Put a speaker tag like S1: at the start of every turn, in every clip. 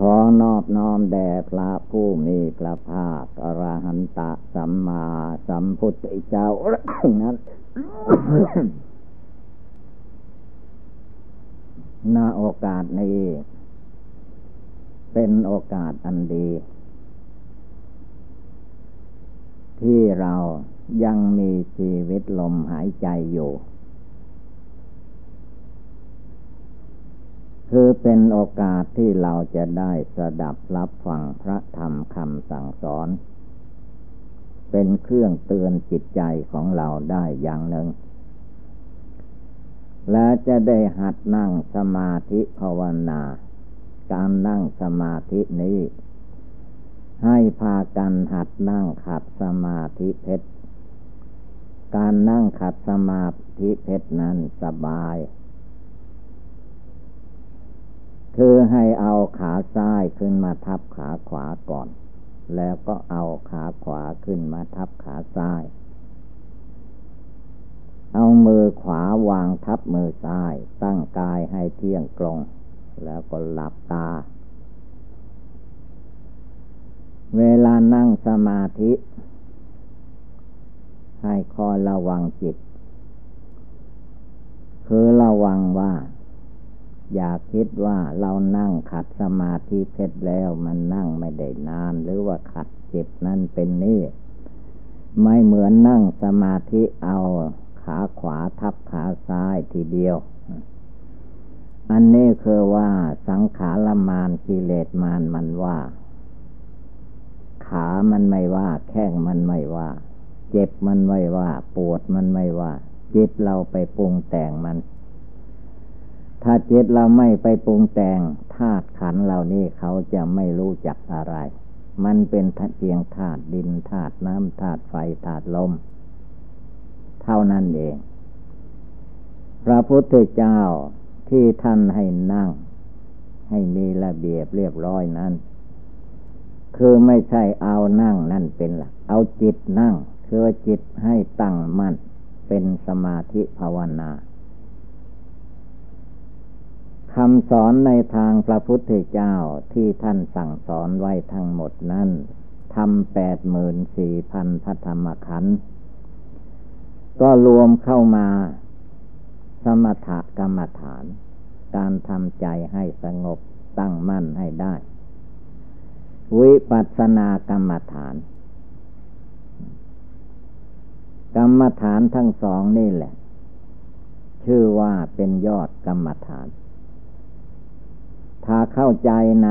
S1: ขอนอบน้อมแด่พระผู้มีพระภาคอรหันตะสัมมาสัมพุทธเจ้านั้นณโอกาสนี้ เป็นโอกาสอันดี ที่เรายังมีชีวิตลมหายใจอยู่ คือเป็นโอกาสที่เราจะได้สดับรับฟังพระธรรมคำสั่งสอน เป็นเครื่องเตือนจิตใจของเราได้อย่างหนึ่ง และจะได้หัดนั่งสมาธิภาวนา การนั่งสมาธินี้ ให้พากันหัดนั่งขัดสมาธิเพชรการนั่งขัดสมาธิเพชรนั้นสบาย คือให้เอาขาซ้ายขึ้นมาทับขาขวาก่อน แล้วก็เอาขาขวาขึ้นมาทับขาซ้าย เอามือขวาวางทับมือซ้าย ตั้งกายให้เที่ยงตรง แล้วก็หลับตา เวลานั่งสมาธิ ให้คอยระวังจิต คือระวังว่า อย่าคิดว่าเรานั่งขัดสมาธิเพชรแล้วมันนั่งไม่ได้นาน หรือว่าขัดเจ็บนั่นเป็นนี่ ไม่เหมือนนั่งสมาธิเอาขาขวาทับขาซ้ายทีเดียว อันนี้คือว่าสังขารมานกิเลสมานมันว่า ขามันไม่ว่าแข้งมันไม่ว่า เจ็บมันไม่ว่า ปวดมันไม่ว่า จิตเราไปปรุงแต่งมัน ถ้าจิตเราไม่ไปปรุงแต่งธาตุขันเหล่านี้เขาจะไม่รู้จักอะไร มันเป็นเพียงธาตุดินธาตุน้ำธาตุไฟธาตุลม เท่านั้นเอง พระพุทธเจ้าที่ท่านให้นั่ง ให้มีระเบียบเรียบร้อยนั้น คือไม่ใช่เอานั่งนั่นเป็นหลัก เอาจิตนั่ง คือจิตให้ตั้งมั่นเป็นสมาธิภาวนา คำสอนในทางพระพุทธเจ้าที่ท่านสั่งสอนไว้ทั้งหมดนั้นทำแปดหมื่นสี่พันพระธรรมขันธ์ก็รวมเข้ามา สมถกรรมฐาน การทำใจให้สงบตั้งมั่นให้ได้ วิปัสสนากรรมฐาน กรรมฐานทั้งสองนี่แหละ ชื่อว่าเป็นยอดกรรมฐาน ถ้าเข้าใจใน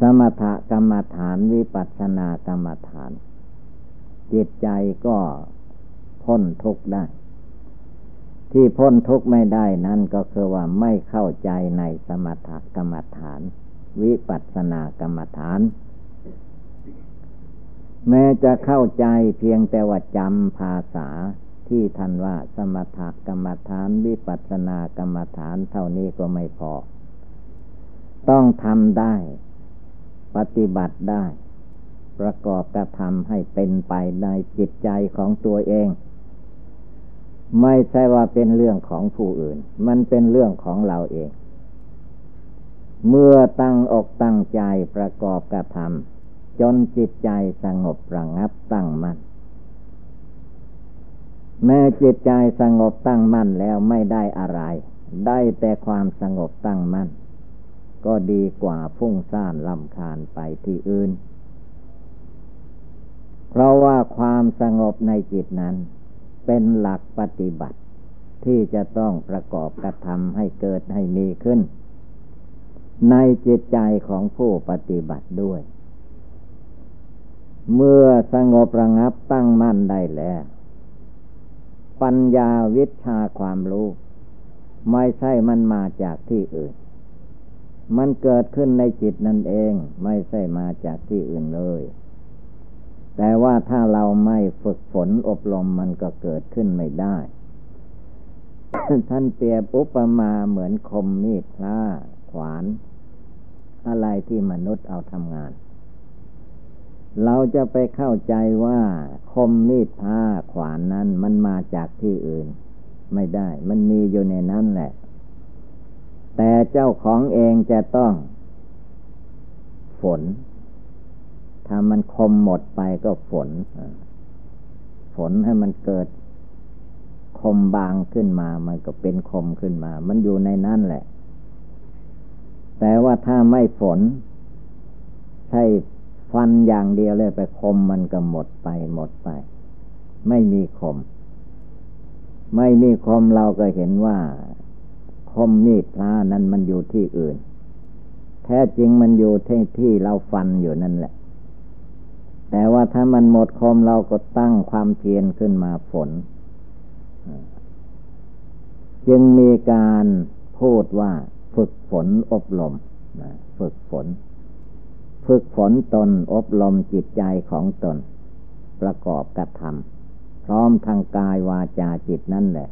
S1: สมถกรรมฐานวิปัสสนากรรมฐาน จิตใจก็พ้นทุกข์ได้ ที่พ้นทุกข์ไม่ได้นั้นก็คือว่าไม่เข้าใจในสมถกรรมฐาน วิปัสสนากรรมฐาน แม้จะเข้าใจเพียงแต่ว่าจำภาษา ที่ท่านว่าสมถกรรมฐานวิปัสสนากรรมฐานเท่านี้ก็ไม่พอ ต้องทำได้ ปฏิบัติได้ ประกอบกระทำให้เป็นไปในจิตใจของตัวเอง ไม่ใช่ว่าเป็นเรื่องของผู้อื่น มันเป็นเรื่องของเราเอง เมื่อตั้งอกตั้งใจประกอบกระทำจนจิตใจสงบระงับตั้งมัน่น แม้จิตใจสงบตั้งมั่นแล้วไม่ได้อะไร ได้แต่ความสงบตั้งมั่น ก็ดีกว่าฟุ้งซ่านลำคาญไปที่อื่น เพราะว่าความสงบในจิตนั้น เป็นหลักปฏิบัติ ที่จะต้องประกอบกระทำให้เกิดให้มีขึ้น ในจิตใจของผู้ปฏิบัติด้วย เมื่อสงบระงับตั้งมั่นได้แล้ว ปัญญาวิชาความรู้ ไม่ใช่มันมาจากที่อื่น มันเกิดขึ้นในจิตนั่นเอง ไม่ใช่มาจากที่อื่นเลย แต่ว่าถ้าเราไม่ฝึกฝนอบรมมันก็เกิดขึ้นไม่ได้ ท่านเปรียบอุปมาเหมือนคมมีดพลาขวาน อะไรที่มนุษย์เอาทำงาน เราจะไปเข้าใจว่าคมมีดผ้าขวานนั้นมันมาจากที่อื่น ไม่ได้ มันมีอยู่ในนั้นแหละ แต่เจ้าของเองจะต้อง ฝน ถ้ามันคมหมดไปก็ฝน ฝนให้มันเกิด คมบางขึ้นมา มันก็เป็นคมขึ้นมา มันอยู่ในนั่นแหละ แต่ว่าถ้าไม่ฝน ใช่ ฟันอย่างเดียวเลยไปคมมันก็หมดไปหมดไป ไม่มีคม ไม่มีคมเราก็เห็นว่า คมมีดพลานั้นมันอยู่ที่อื่น แท้จริงมันอยู่ที่ที่เราฟันอยู่นั่นแหละ แต่ว่าถ้ามันหมดคมเราก็ตั้งความเพียรขึ้นมาฝน จึงมีการพูดว่าฝึกฝนอบรมฝึกฝน ฝึกฝนตนอบรมจิตใจของตน ประกอบกระทำพร้อมทางกายวาจาจิตนั่นแหละ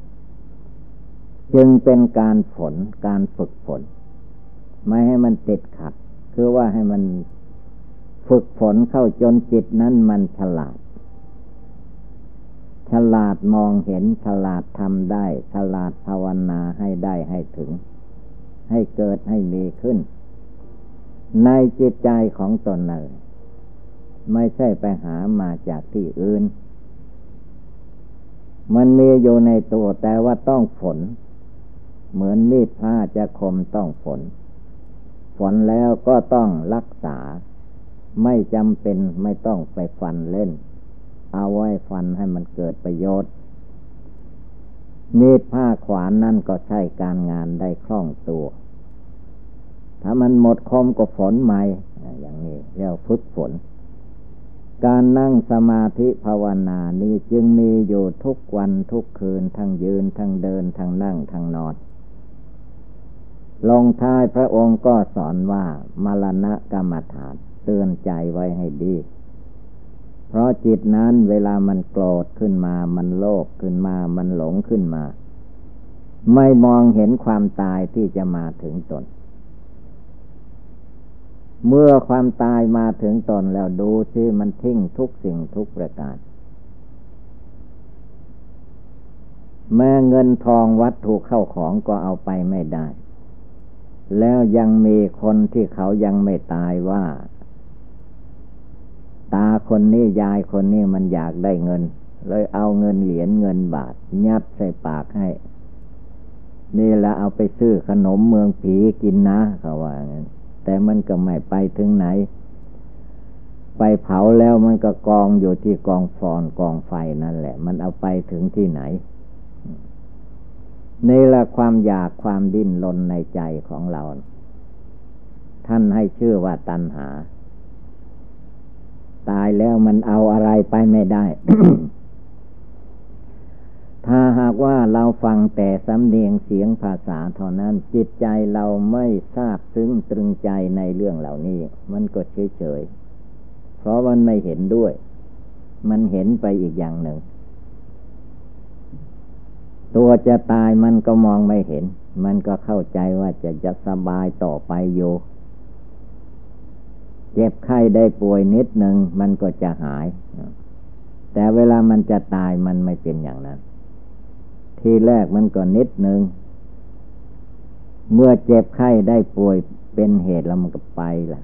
S1: จึงเป็นการฝนการฝึกฝน ไม่ให้มันติดขัด คือว่าให้มันฝึกฝนเข้าจนจิตนั้นมันฉลาด ฉลาดมองเห็นฉลาดทำได้ ฉลาดภาวนาให้ได้ให้ถึง ให้เกิดให้มีขึ้น ในจิตใจของตนนั่นไม่ใช่ไปหามาจากที่อื่น มันมีอยู่ในตัวแต่ว่าต้องฝน เหมือนมีดผ้าจะคมต้องฝน ฝนแล้วก็ต้องรักษา ไม่จำเป็นไม่ต้องไปฟันเล่น เอาไว้ฟันให้มันเกิดประโยชน์ มีดผ้าขวานนั่นก็ใช้การงานได้คล่องตัว ถ้ามันหมดคมก็ฝนใหม่ อย่างนี้เรียกฝึกฝน การนั่งสมาธิภาวนานี้จึงมีอยู่ทุกวันทุกคืนทั้งยืนทั้งเดินทั้งนั่งทั้งนอนลงท้ายพระองค์ก็สอนว่ามรณะกรรมฐานเตือนใจไว้ให้ดี เพราะจิตนั้นเวลามันโกรธขึ้นมา มันโลภขึ้นมา มันหลงขึ้นมา ไม่มองเห็นความตายที่จะมาถึงตน เมื่อความตายมาถึงตนแล้วดูซิมันทิ้งทุกสิ่งทุกประการ แม้เงินทองวัตถุเข้าของก็เอาไปไม่ได้ แล้วยังมีคนที่เขายังไม่ตายว่า ตาคนนี้ยายคนนี้มันอยากได้เงิน เลยเอาเงินเหรียญเงินบาท ยัดใส่ปากให้ นี่ละเอาไปซื้อขนมเมืองผีกินนะเขาว่างั้น แต่มันก็ไม่ไปถึงไหน ไปเผาแล้วมันก็กองอยู่ที่กองฟอนกองไฟนั่นแหละ มันเอาไปถึงที่ไหนนี่ละความอยากความดิ้นรนในใจของเรา ท่านให้ชื่อว่าตัณหา ตายแล้วมันเอาอะไรไปไม่ได้ ถ้าหากว่าเราฟังแต่สำเนียงเสียงภาษาเท่านั้น จิตใจเราไม่ทราบซึ้งตรึงใจในเรื่องเหล่านี้ มันก็เฉยเฉยเพราะมันไม่เห็นด้วย มันเห็นไปอีกอย่างหนึ่ง ตัวจะตายมันก็มองไม่เห็น มันก็เข้าใจว่าจะจะสบายต่อไปอยู่เจ็บไข้ได้ป่วยนิดหนึ่งมันก็จะหาย แต่เวลามันจะตายมันไม่เป็นอย่างนั้น ทีแรกมันก็นิดหนึ่ง เมื่อเจ็บไข้ได้ป่วยเป็นเหตุแล้วมันก็ไปละ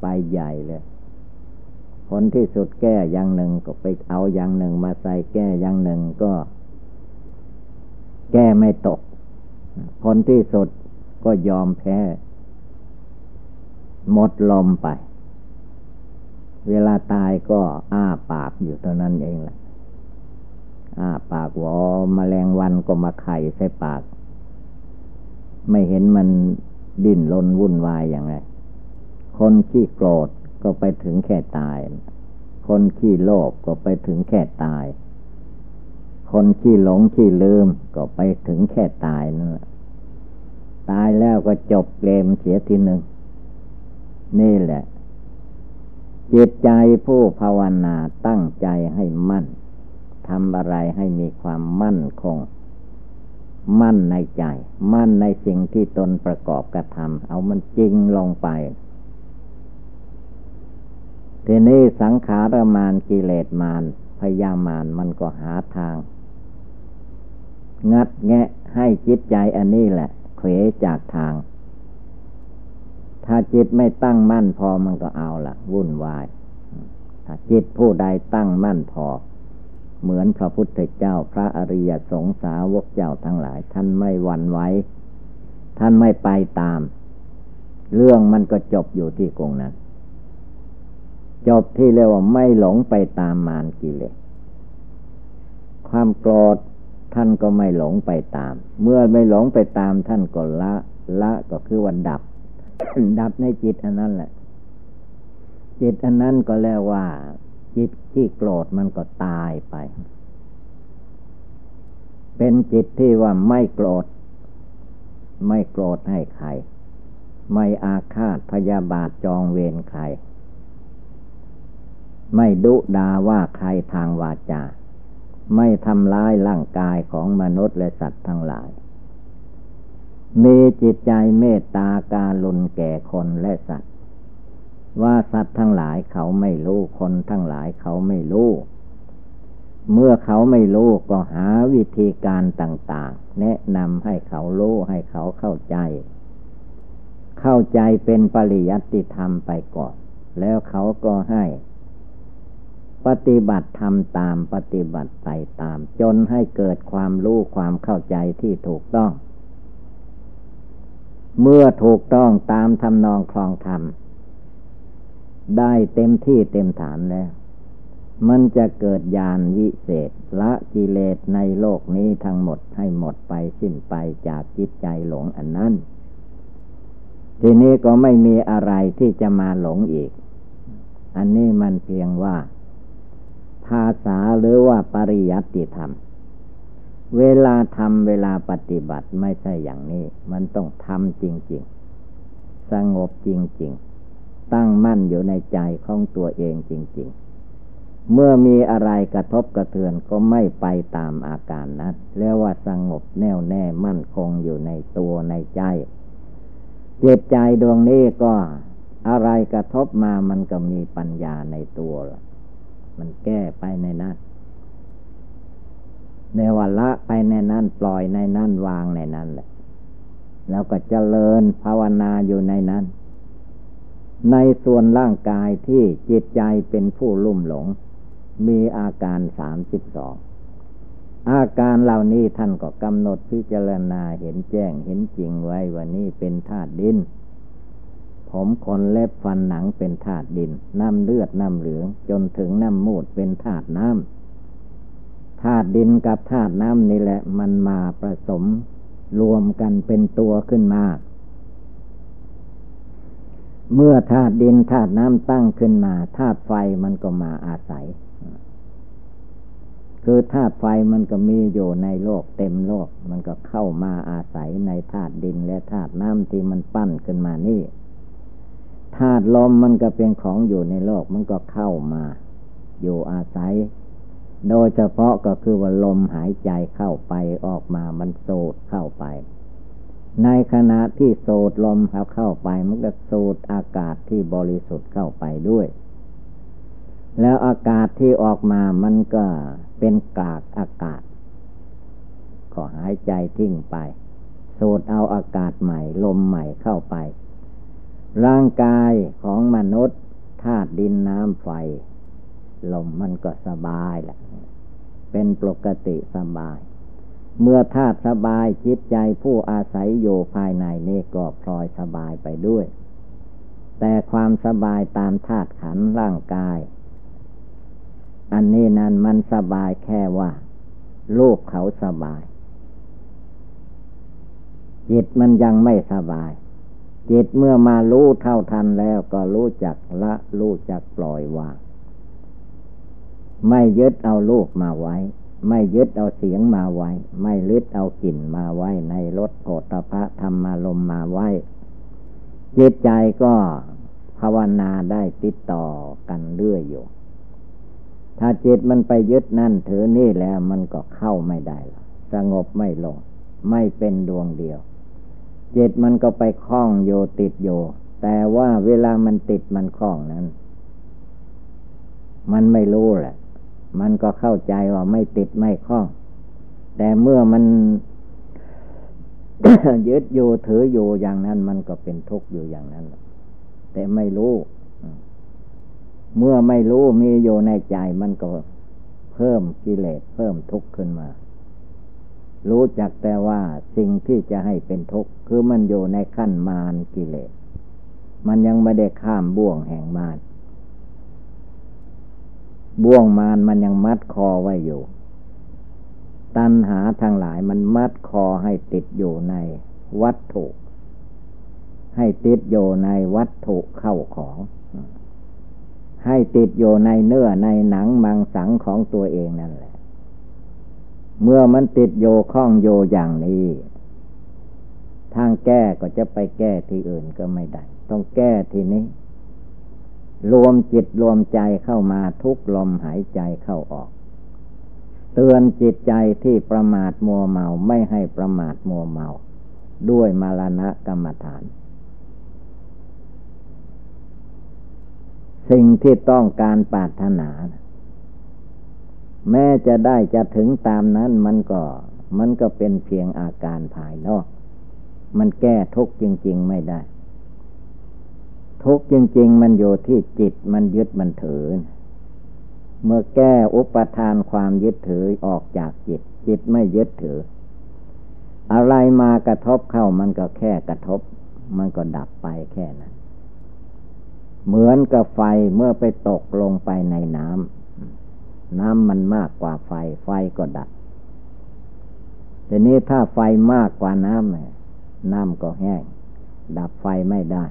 S1: ไปใหญ่เลยผลที่สุดแก้อย่างหนึ่งก็ไปเอาอย่างหนึ่งมาใส่แก้อย่างหนึ่งก็ แก้ไม่ตก ผลที่สุดก็ยอมแพ้ หมดลมไป เวลาตายก็อ้าปากอยู่เท่านั้นเองแหละ อ้าปากวอมแมลงวันก็มาไข่ใส่ปาก ไม่เห็นมันดิ้นรนวุ่นวายอย่างไร คนขี้โกรธก็ไปถึงแค่ตาย คนขี้โลภก็ไปถึงแค่ตาย คนขี้หลงขี้ลืมก็ไปถึงแค่ตายนั่นแหละตายแล้วก็จบเกมเสียทีหนึ่ง นี่แหละ จิตใจผู้ภาวนาตั้งใจให้มั่น ทำอะไรให้มีความมั่นคง มั่นในใจ มั่นในสิ่งที่ตนประกอบกระทำเอามันจริงลงไป ทีนี้สังขารมานกิเลสมานพยามานมันก็หาทาง งัดแงะให้จิตใจอันนี้แหละเขวจากทาง ถ้าจิตไม่ตั้งมั่นพอมันก็เอาละวุ่นวาย ถ้าจิตผู้ใดตั้งมั่นพอ เหมือนพระพุทธเจ้าพระอริยสงสาวกเจ้าทั้งหลาย ท่านไม่หวั่นไหวท่านไม่ไปตาม เรื่องมันก็จบอยู่ที่กงนั้น จบที่เรียกว่าไม่หลงไปตามมารกิเลสความโกรธท่านก็ไม่หลงไปตาม เมื่อไม่หลงไปตามท่านก็ละ ละก็คือวันดับ ดับในจิตอันนั้นแหละ จิตอันนั้นก็เรียกว่า จิตที่โกรธมันก็ตายไป เป็นจิตที่ว่าไม่โกรธ ไม่โกรธให้ใคร ไม่อาฆาตพยาบาทจองเวรใคร ไม่ดุดาว่าใครทางวาจา ไม่ทำร้ายร่างกายของมนุษย์และสัตว์ทั้งหลาย มีจิตใจเมตตาการลุนแก่คนและสัตว์ ว่าสัตว์ทั้งหลายเขาไม่รู้ คนทั้งหลายเขาไม่รู้ เมื่อเขาไม่รู้ก็หาวิธีการต่าง ๆ แนะนำให้เขารู้ ให้เขาเข้าใจ เข้าใจเป็นปริยัติธรรมไปก่อน แล้วเขาก็ให้ ปฏิบัติทำตามปฏิบัติไปตาม จนให้เกิดความรู้ความเข้าใจที่ถูกต้อง เมื่อถูกต้องตามทำนองคลองธรรม ได้เต็มที่เต็มฐานแล้ว มันจะเกิดญาณวิเศษละกิเลสในโลกนี้ทั้งหมดให้หมดไปสิ้นไปจากจิตใจหลงอันนั้น ทีนี้ก็ไม่มีอะไรที่จะมาหลงอีก อันนี้มันเพียงว่า ภาษาหรือว่าปริยัติธรรม เวลาทำเวลาปฏิบัติไม่ใช่อย่างนี้ มันต้องทำจริง ๆ สงบจริง ๆ ตั้งมั่นอยู่ในใจของตัวเองจริง ๆ เมื่อมีอะไรกระทบกระเทือนก็ไม่ไปตามอาการนั้นเรียกว่าสงบแน่วแน่มั่นคงอยู่ในตัวในใจ เจ็บใจดวงนี้ก็อะไรกระทบมามันก็มีปัญญาในตัวละมันแก้ไปในนั้นในวันละไปในนั้นปล่อยในนั้นวางในนั้นแหละแล้วก็เจริญภาวนาอยู่ในนั้น ในส่วนร่างกายที่จิตใจเป็นผู้ลุ่มหลง มีอาการสามสิบสองอาการเหล่านี้ท่านก็กำหนดพิจารณาเห็นแจ้งเห็นจริงไว้ว่านี่เป็นธาตุดิน ผมขนเล็บฟันหนังเป็นธาตุดิน น้ำเลือดน้ำเหลือง จนถึงน้ำมูดเป็นธาตุน้ำธาตุดินกับธาตุน้ำนี่แหละ มันมาผสมรวมกันเป็นตัวขึ้นมา เมื่อธาตุดินธาตุน้ำตั้งขึ้นมาธาตุไฟมันก็มาอาศัย คือธาตุไฟมันก็มีอยู่ในโลกเต็มโลก มันก็เข้ามาอาศัยในธาตุดินและธาตุน้ำที่มันปั้นขึ้นมานี่ธาตุลมมันก็เป็นของอยู่ในโลกมันก็เข้ามา อยู่อาศัย โดยเฉพาะก็คือว่าลมหายใจเข้าไปออกมามันโสดเข้าไป ในขณะที่โสดลมเขาเข้าไป มันก็โสดอากาศที่บริสุทธิ์เข้าไปด้วย แล้วอากาศที่ออกมามันก็เป็นกากอากาศ ก็หายใจทิ้งไปสูดเอาอากาศใหม่ ลมใหม่เข้าไป ร่างกายของมนุษย์ธาตุดินน้ำไฟ ลมมันก็สบายแหละเป็นปกติสบาย เมื่อธาตุสบายจิตใจผู้อาศัยอยู่ภายในนี่ก็พลอยสบายไปด้วย แต่ความสบายตามธาตุขันร่างกาย อันนี้นั้นมันสบายแค่ว่าลูกเขาสบาย จิตมันยังไม่สบาย จิตเมื่อมารู้เท่าทันแล้วก็รู้จักละรู้จักปล่อยวางไม่ยึดเอาลูกมาไว้ ไม่ยึดเอาเสียงมาไว้ ไม่ลึดเอากลิ่นมาไว้ ในรถโผฏฐะธรรมารมมาไว้ จิตใจก็ภาวนาได้ติดต่อกันเรื่อยอยู่ ถ้าจิตมันไปยึดนั่นถือนี่แล้วมันก็เข้าไม่ได้สงบไม่ลง ไม่เป็นดวงเดียว จิตมันก็ไปคล้องโยติดโยแต่ว่าเวลามันติดมันคล้องนั้น มันไม่รู้แหละ มันก็เข้าใจว่าไม่ติดไม่คล้องแต่เมื่อมันยึดอยู่ถืออยู่อย่างนั้น มันก็เป็นทุกข์อยู่อย่างนั้นแต่ไม่รู้ เมื่อไม่รู้มีอยู่ในใจมันก็เพิ่มกิเลสเพิ่มทุกข์ขึ้นมา รู้จักแต่ว่าสิ่งที่จะให้เป็นทุกข์คือมันอยู่ในขั้นมารกิเลส มันยังไม่ได้ข้ามบ่วงแห่งมาร บ่วงมารมันยังมัดคอไว้อยู่ ตัณหาทางหลายมันมัดคอให้ติดอยู่ในวัตถุ ให้ติดอยู่ในวัตถุเข้าของ ให้ติดอยู่ในเนื้อในหนังมังสังของตัวเองนั่นแหละ เมื่อมันติดโยข้องโยอย่างนี้ ทางแก้ก็จะไปแก้ที่อื่นก็ไม่ได้ ต้องแก้ที่นี้ รวมจิตรวมใจเข้ามาทุกลมหายใจเข้าออก เตือนจิตใจที่ประมาทมัวเมาไม่ให้ประมาทมัวเมา ด้วยมรณะกรรมฐาน สิ่งที่ต้องการปรารถนา แม้จะได้จะถึงตามนั้นมันก็ มันก็เป็นเพียงอาการภายนอก มันแก้ทุกจริง ๆ ไม่ได้ ทุกจริง ๆ มันอยู่ที่จิตมันยึดมันถือ เมื่อแก้อุปทานความยึดถือออกจากจิต จิตไม่ยึดถือ อะไรมากระทบเข้ามันก็แค่กระทบ มันก็ดับไปแค่นั้น เหมือนกับไฟเมื่อไปตกลงไปในน้ำน้ำมันมากกว่าไฟ ไฟก็ดับทีนี้ถ้าไฟมากกว่าน้ำน้ำก็แห้ง ดับไฟไม่ได้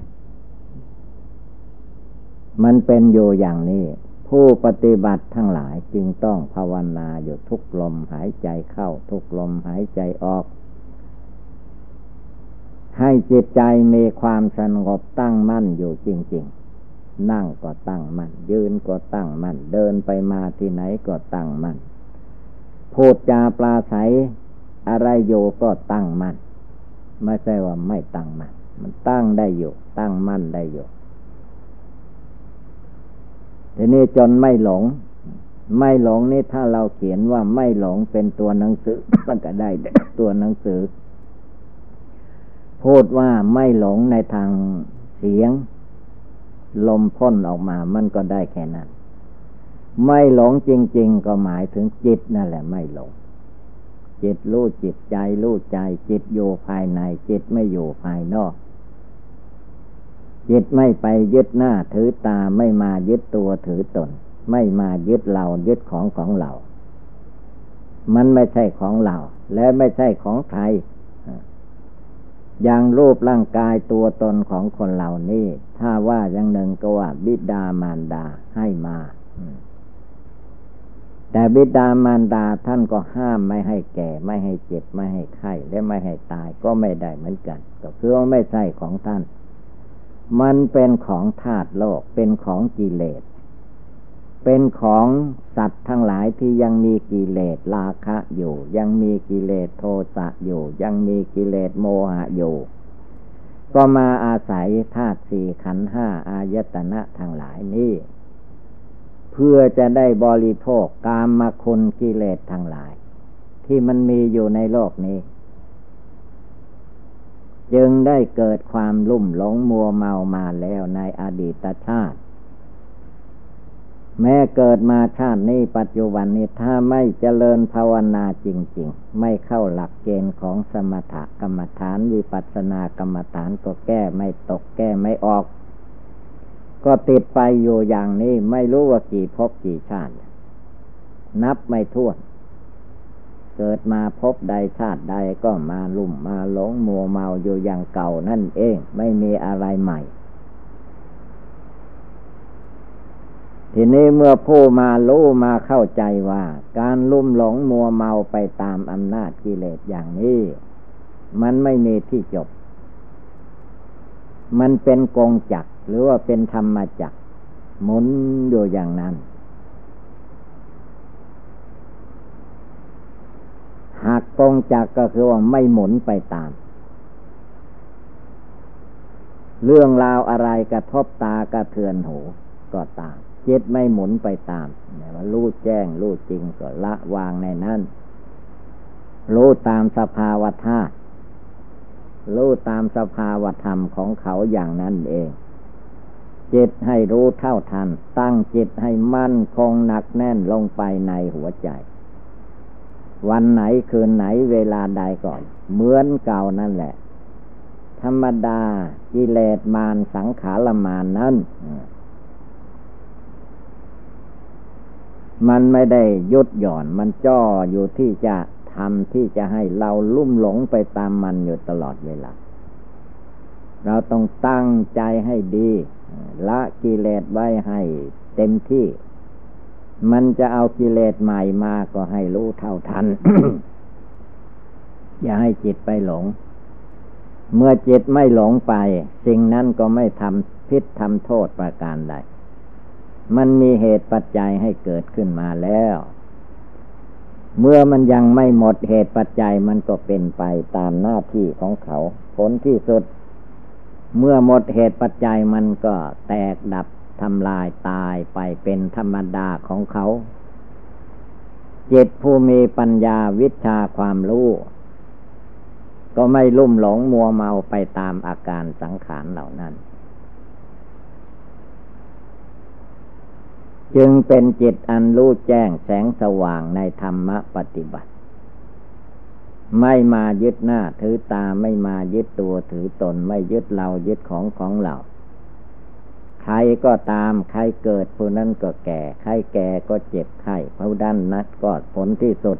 S1: มันเป็นอยู่อย่างนี้ ผู้ปฏิบัติทั้งหลายจึงต้องภาวนาอยู่ทุกลมหายใจเข้า ทุกลมหายใจออก ให้จิตใจมีความสงบตั้งมั่นอยู่จริง ๆ นั่งก็ตั้งมัน่น ยืนก็ตั้งมัน่น เดินไปมาที่ไหนก็ตั้งมัน่นพูดจาปลาใสอะไรโยก็ตั้งมัน่นไม่ใช่ว่าไม่ตั้งมัน่นมันตั้งได้อยู่ ตั้งมั่นได้อยู่ ทีนี้จนไม่หลง ไม่หลงนี่ถ้าเราเขียนว่าไม่หลงเป็นตัวหนังสือมันก็ได้ตัวหนังสือ พูดว่าไม่หลงในทางเสียง ลมพ่นออกมามันก็ได้แค่นั้น ไม่หลงจริง ๆ ก็หมายถึงจิตนั่นแหละไม่หลงจิตรู้จิตใจรู้ใจจิตอยู่ภายใน จิตไม่อยู่ภายนอก จิตไม่ไปยึดหน้าถือตาไม่มายึดตัวถือตน ไม่มายึดเรายึดของของเรา มันไม่ใช่ของเรา และไม่ใช่ของใครอย่างรูปร่างกายตัวตนของคนเหล่านี้ ถ้าว่าอย่างหนึ่งก็ว่าบิดามารดาให้มา แต่บิดามารดาท่านก็ห้ามไม่ให้แก่ ไม่ให้เจ็บไม่ให้ไข้และไม่ให้ตายก็ไม่ได้เหมือนกัน ก็คือว่าไม่ใช่ของท่าน มันเป็นของธาตุโลก เป็นของกิเลส เป็นของสัตว์ทั้งหลายที่ยังมีกิเลสราคะอยู่ ยังมีกิเลสโทสะอยู่ ยังมีกิเลสโมหะอยู่ ก็มาอาศัยธาตุสี่ขันห้าอายตนะทั้งหลายนี้ เพื่อจะได้บริโภคกามมาคุณกิเลสทั้งหลาย ที่มันมีอยู่ในโลกนี้ จึงได้เกิดความลุ่มหลงมัวเมามาแล้วในอดีตชาติ แม้เกิดมาชาตินี้ปัจจุบันนี้ถ้าไม่เจริญภาวนาจริง ๆ ไม่เข้าหลักเกณฑ์ของสมถกรรมฐานวิปัสสนากรรมฐานก็แก้ไม่ตกแก้ไม่ออก ก็ติดไปอยู่อย่างนี้ไม่รู้ว่ากี่ภพกี่ชาติ นับไม่ถ้วน เกิดมาพบใดชาติใดก็มาลุ่มมาหลงมัวเมาอยู่อย่างเก่านั่นเอง ไม่มีอะไรใหม่ ทีนี้เมื่อผู้มารู้มาเข้าใจว่า การลุ่มหลงมัวเมาไปตามอำนาจกิเลสอย่างนี้ มันไม่มีที่จบ มันเป็นกองจักหรือว่าเป็นธรรมจักหมุนอยู่อย่างนั้น หากกงจักก็คือว่าไม่หมุนไปตาม เรื่องราวอะไรกระทบตากระเทือนหูก็ตามจิตไม่หมุนไปตามว่ารู้แจ้งรู้จริงก็ละวางในนั้นรู้ตามสภาวธาตุรู้ตามสภาวธรรมของเขาอย่างนั้นเอง จิตให้รู้เท่าทัน ตั้งจิตให้มั่นคงหนักแน่นลงไปในหัวใจ วันไหนคืนไหนเวลาใดก่อน เหมือนเก่านั่นแหละ ธรรมดากิเลสมารสังขารมารนั้นมันไม่ได้ยุดหย่อน มันจ้ออยู่ที่จะทำที่จะให้เราลุ่มหลงไปตามมันอยู่ตลอดเวลา เราต้องตั้งใจให้ดี ละกิเลสไว้ให้เต็มที่ มันจะเอากิเลสใหม่มาก็ให้รู้เท่าทัน อย่าให้จิตไปหลง เมื่อจิตไม่หลงไป สิ่งนั้นก็ไม่ทำพิษทำโทษประการใด มันมีเหตุปัจจัยให้เกิดขึ้นมาแล้ว เมื่อมันยังไม่หมดเหตุปัจจัยมันก็เป็นไปตามหน้าที่ของเขา ผลที่สุด เมื่อหมดเหตุปัจจัยมันก็แตกดับ ทำลายตายไปเป็นธรรมดาของเขา จิตผู้มีปัญญาวิชาความรู้ ก็ไม่ลุ่มหลงมัวเมาไปตามอาการสังขารเหล่านั้น จึงเป็นจิตอันรู้แจ้งแสงสว่างในธรรมปฏิบัติไม่มายึดหน้าถือตาไม่มายึดตัวถือตนไม่ยึดเรายึดของของเรา ใครก็ตามใครเกิดผู้นั้นก็แก่ ใครแก่ก็เจ็บไข้ผู้ดันนัดก็ผลที่สุด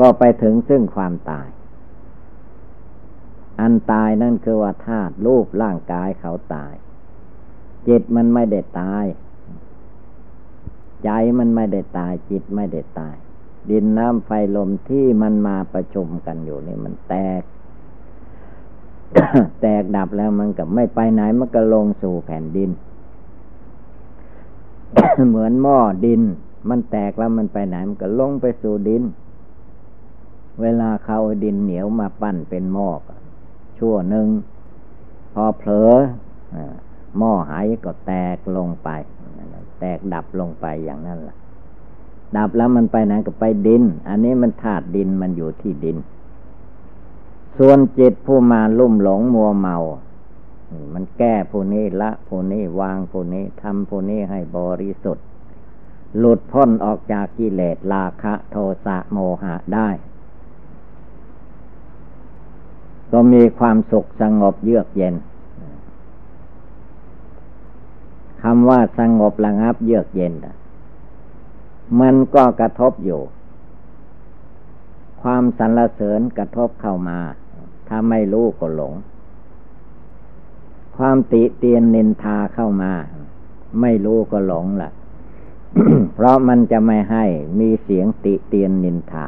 S1: ก็ไปถึงซึ่งความตาย อันตายนั่นคือว่าธาตุรูปร่างกายเขาตาย จิตมันไม่ได้ตาย ใจมันไม่ได้ตาย จิตไม่ได้ตาย ดินน้ำไฟลมที่มันมาประชุมกันอยู่นี่มันแตก แตกดับแล้วมันก็ไม่ไปไหนมันก็ลงสู่แผ่นดิน เหมือนหม้อดิน มันแตกแล้วมันไปไหนมันก็ลงไปสู่ดิน เวลาเขาดินเหนียวมาปั้นเป็นหม้อชั่วหนึ่งพอเผลอหม้อหายก็แตกลงไป แตกดับลงไปอย่างนั้นล่ะ ดับแล้วมันไปไหนก็ไปดิน อันนี้มันธาตุดินมันอยู่ที่ดิน ส่วนจิตผู้มาลุ่มหลงมัวเมา มันแก้ผู้นี้ละผู้นี้วางผู้นี้ทำผู้นี้ให้บริสุทธิ์ หลุดพ้นออกจากกิเลสราคะโทสะโมหะได้ ก็มีความสุขสงบเยือกเย็นคำว่าสงบระงับเยือกเย็น มันก็กระทบอยู่ ความสรรเสริญกระทบเข้ามา ถ้าไม่รู้ก็หลง ความติเตียนนินทาเข้ามา ไม่รู้ก็หลงละ่ะ เพราะมันจะไม่ให้มีเสียงติเตียนนินทา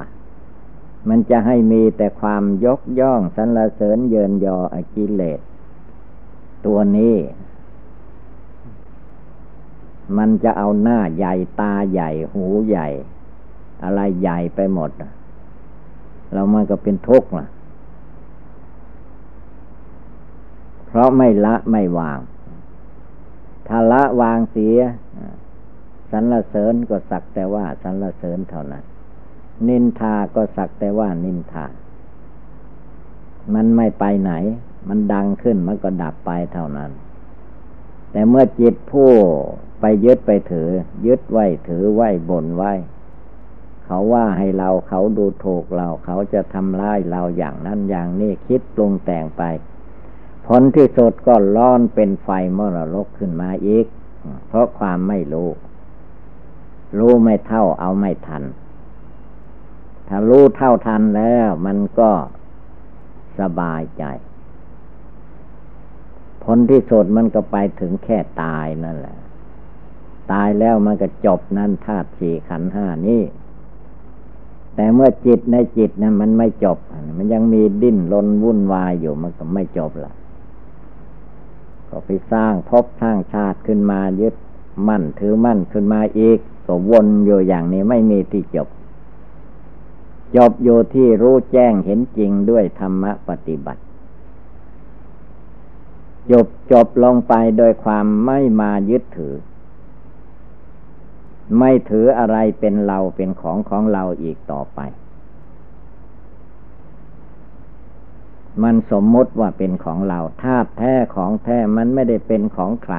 S1: มันจะให้มีแต่ความยกย่องสรรเสริญเยินยออกิเลส ตัวนี้มันจะเอาหน้าใหญ่ตาใหญ่หูใหญ่ อะไรใหญ่ไปหมด เรามันก็เป็นทุกข์ล่ะ เพราะไม่ละไม่วาง ถ้าละวางเสียสรรเสริญก็สักแต่ว่าสรรเสริญเท่านั้น นินทาก็สักแต่ว่านินทา มันไม่ไปไหน มันดังขึ้นมันก็ดับไปเท่านั้น แต่เมื่อจิตผู้ไปยึดไปถือ ยึดไว้ถือไว้บ่นไว้ เขาว่าให้เราเขาดูถูกเราเขาจะทำร้ายเราอย่างนั้นอย่างนี้คิดปรุงแต่งไป ลที่สุดก็ร้อนเป็นไฟมรรกขึ้นมาอีก เพราะความไม่รู้ รู้ไม่เท่าเอาไม่ทัน ถ้ารู้เท่าทันแล้วมันก็สบายใจ ผลที่สุดมันก็ไปถึงแค่ตายนั่นแหละ ตายแล้วมันก็จบนั่นธาตุสี่ขันห้านี่แต่เมื่อจิตในจิตนะั้นมันไม่จบ มันยังมีดิ้นรนวุ่นวายอยู่มันก็ไม่จบละ ก็ไปสร้างพบสร้างชาติขึ้นมายึดมั่นถือมั่นขึ้นมาอีกก็วนอยู่อย่างนี้ไม่มีที่จบ จบอยู่ที่รู้แจ้งเห็นจริงด้วยธรรมปฏิบัติ จบจบลงไปโดยความไม่มายึดถือ ไม่ถืออะไรเป็นเราเป็นของของเราอีกต่อไป มันสมมติว่าเป็นของเราธาตุแท้ของแท้มันไม่ได้เป็นของใคร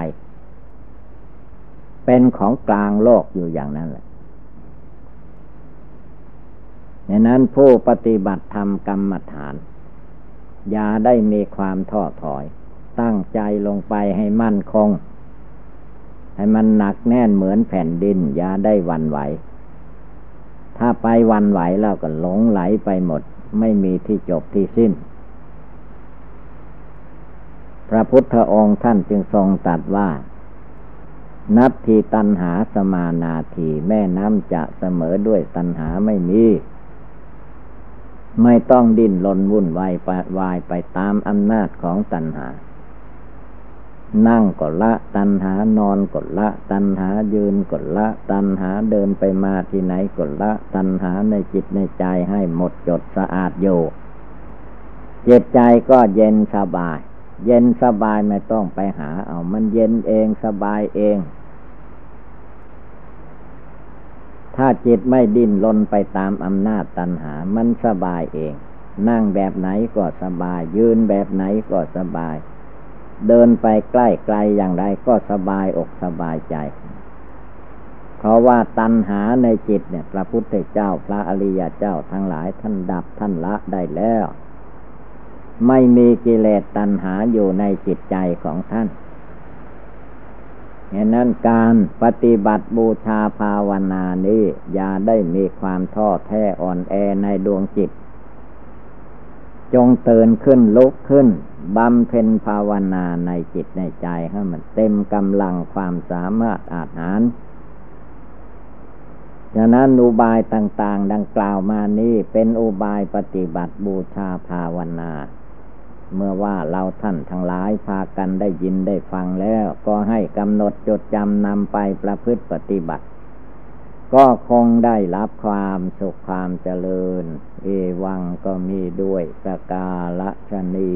S1: เป็นของกลางโลกอยู่อย่างนั้นแหละในนั้นผู้ปฏิบัติธรรมกรรมฐาน อย่าได้มีความท้อถอย ตั้งใจลงไปให้มั่นคง ให้มันหนักแน่นเหมือนแผ่นดิน อย่าได้วันไหว ถ้าไปวันไหวแล้วก็หลงไหลไปหมด ไม่มีที่จบที่สิ้น ระพุทธองค์ท่านจึงทรงตัดว่า นับทีตันหาสมานาทีแม่น้ำจะเสมอด้วยตันหาไม่มี ไม่ต้องดิ้นรนวุ่นวายไปวายไปตามอำนาจของตันหา นั่งกดละตันหานอนกดละตันหายืนกดละตันหาเดินไปมาที่ไหนกดละตันหาในจิตในใจให้หมดจดสะอาดอยู่จิตใจก็เย็นสบาย เย็นสบายไม่ต้องไปหาเอามันเย็นเองสบายเอง ถ้าจิตไม่ดิ้นรนไปตามอำนาจตัณหา มันสบายเอง นั่งแบบไหนก็สบาย ยืนแบบไหนก็สบาย เดินไปใกล้ไกลอย่างไรก็สบายอกสบายใจ เพราะว่าตัณหาในจิตเนี่ย พระพุทธเจ้าพระอริยเจ้าทั้งหลายท่านดับท่านละได้แล้ว ไม่มีกิเลสตัณหาอยู่ในจิตใจของท่านเหตุนั้นการปฏิบัติบูชาภาวนานี้อย่าได้มีความท้อแท้อ่อนแอในดวงจิต จงเตือนขึ้นลุกขึ้นบำเพ็ญภาวนาในจิตในใจให้มันเต็มกำลังความสามารถอาหารฉะนั้นอุบายต่าง ๆ ดังกล่าวมานี้เป็นอุบายปฏิบัติบูชาภาวนา เมื่อว่าเราท่านทั้งหลายพากันได้ยินได้ฟังแล้ว ก็ให้กำหนดจดจำนำไปประพฤติปฏิบัติ ก็คงได้รับความสุขความเจริญ เอวังก็มีด้วยประกาละชนี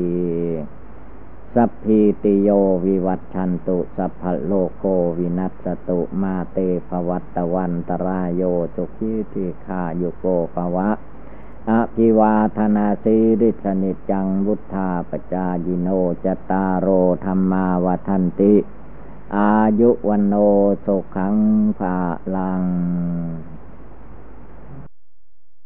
S1: สัพพีติโยวิวัตชันตุสัพพโลโควินัสตุมาเตภวัตวันตรายโยจุกิทิคาโยโกภวะ อภิวาธนาสีริสนิจังวุธาปจายิโนจตารโรธรรมาวทันติ อายุวันโนสุขังภาลัง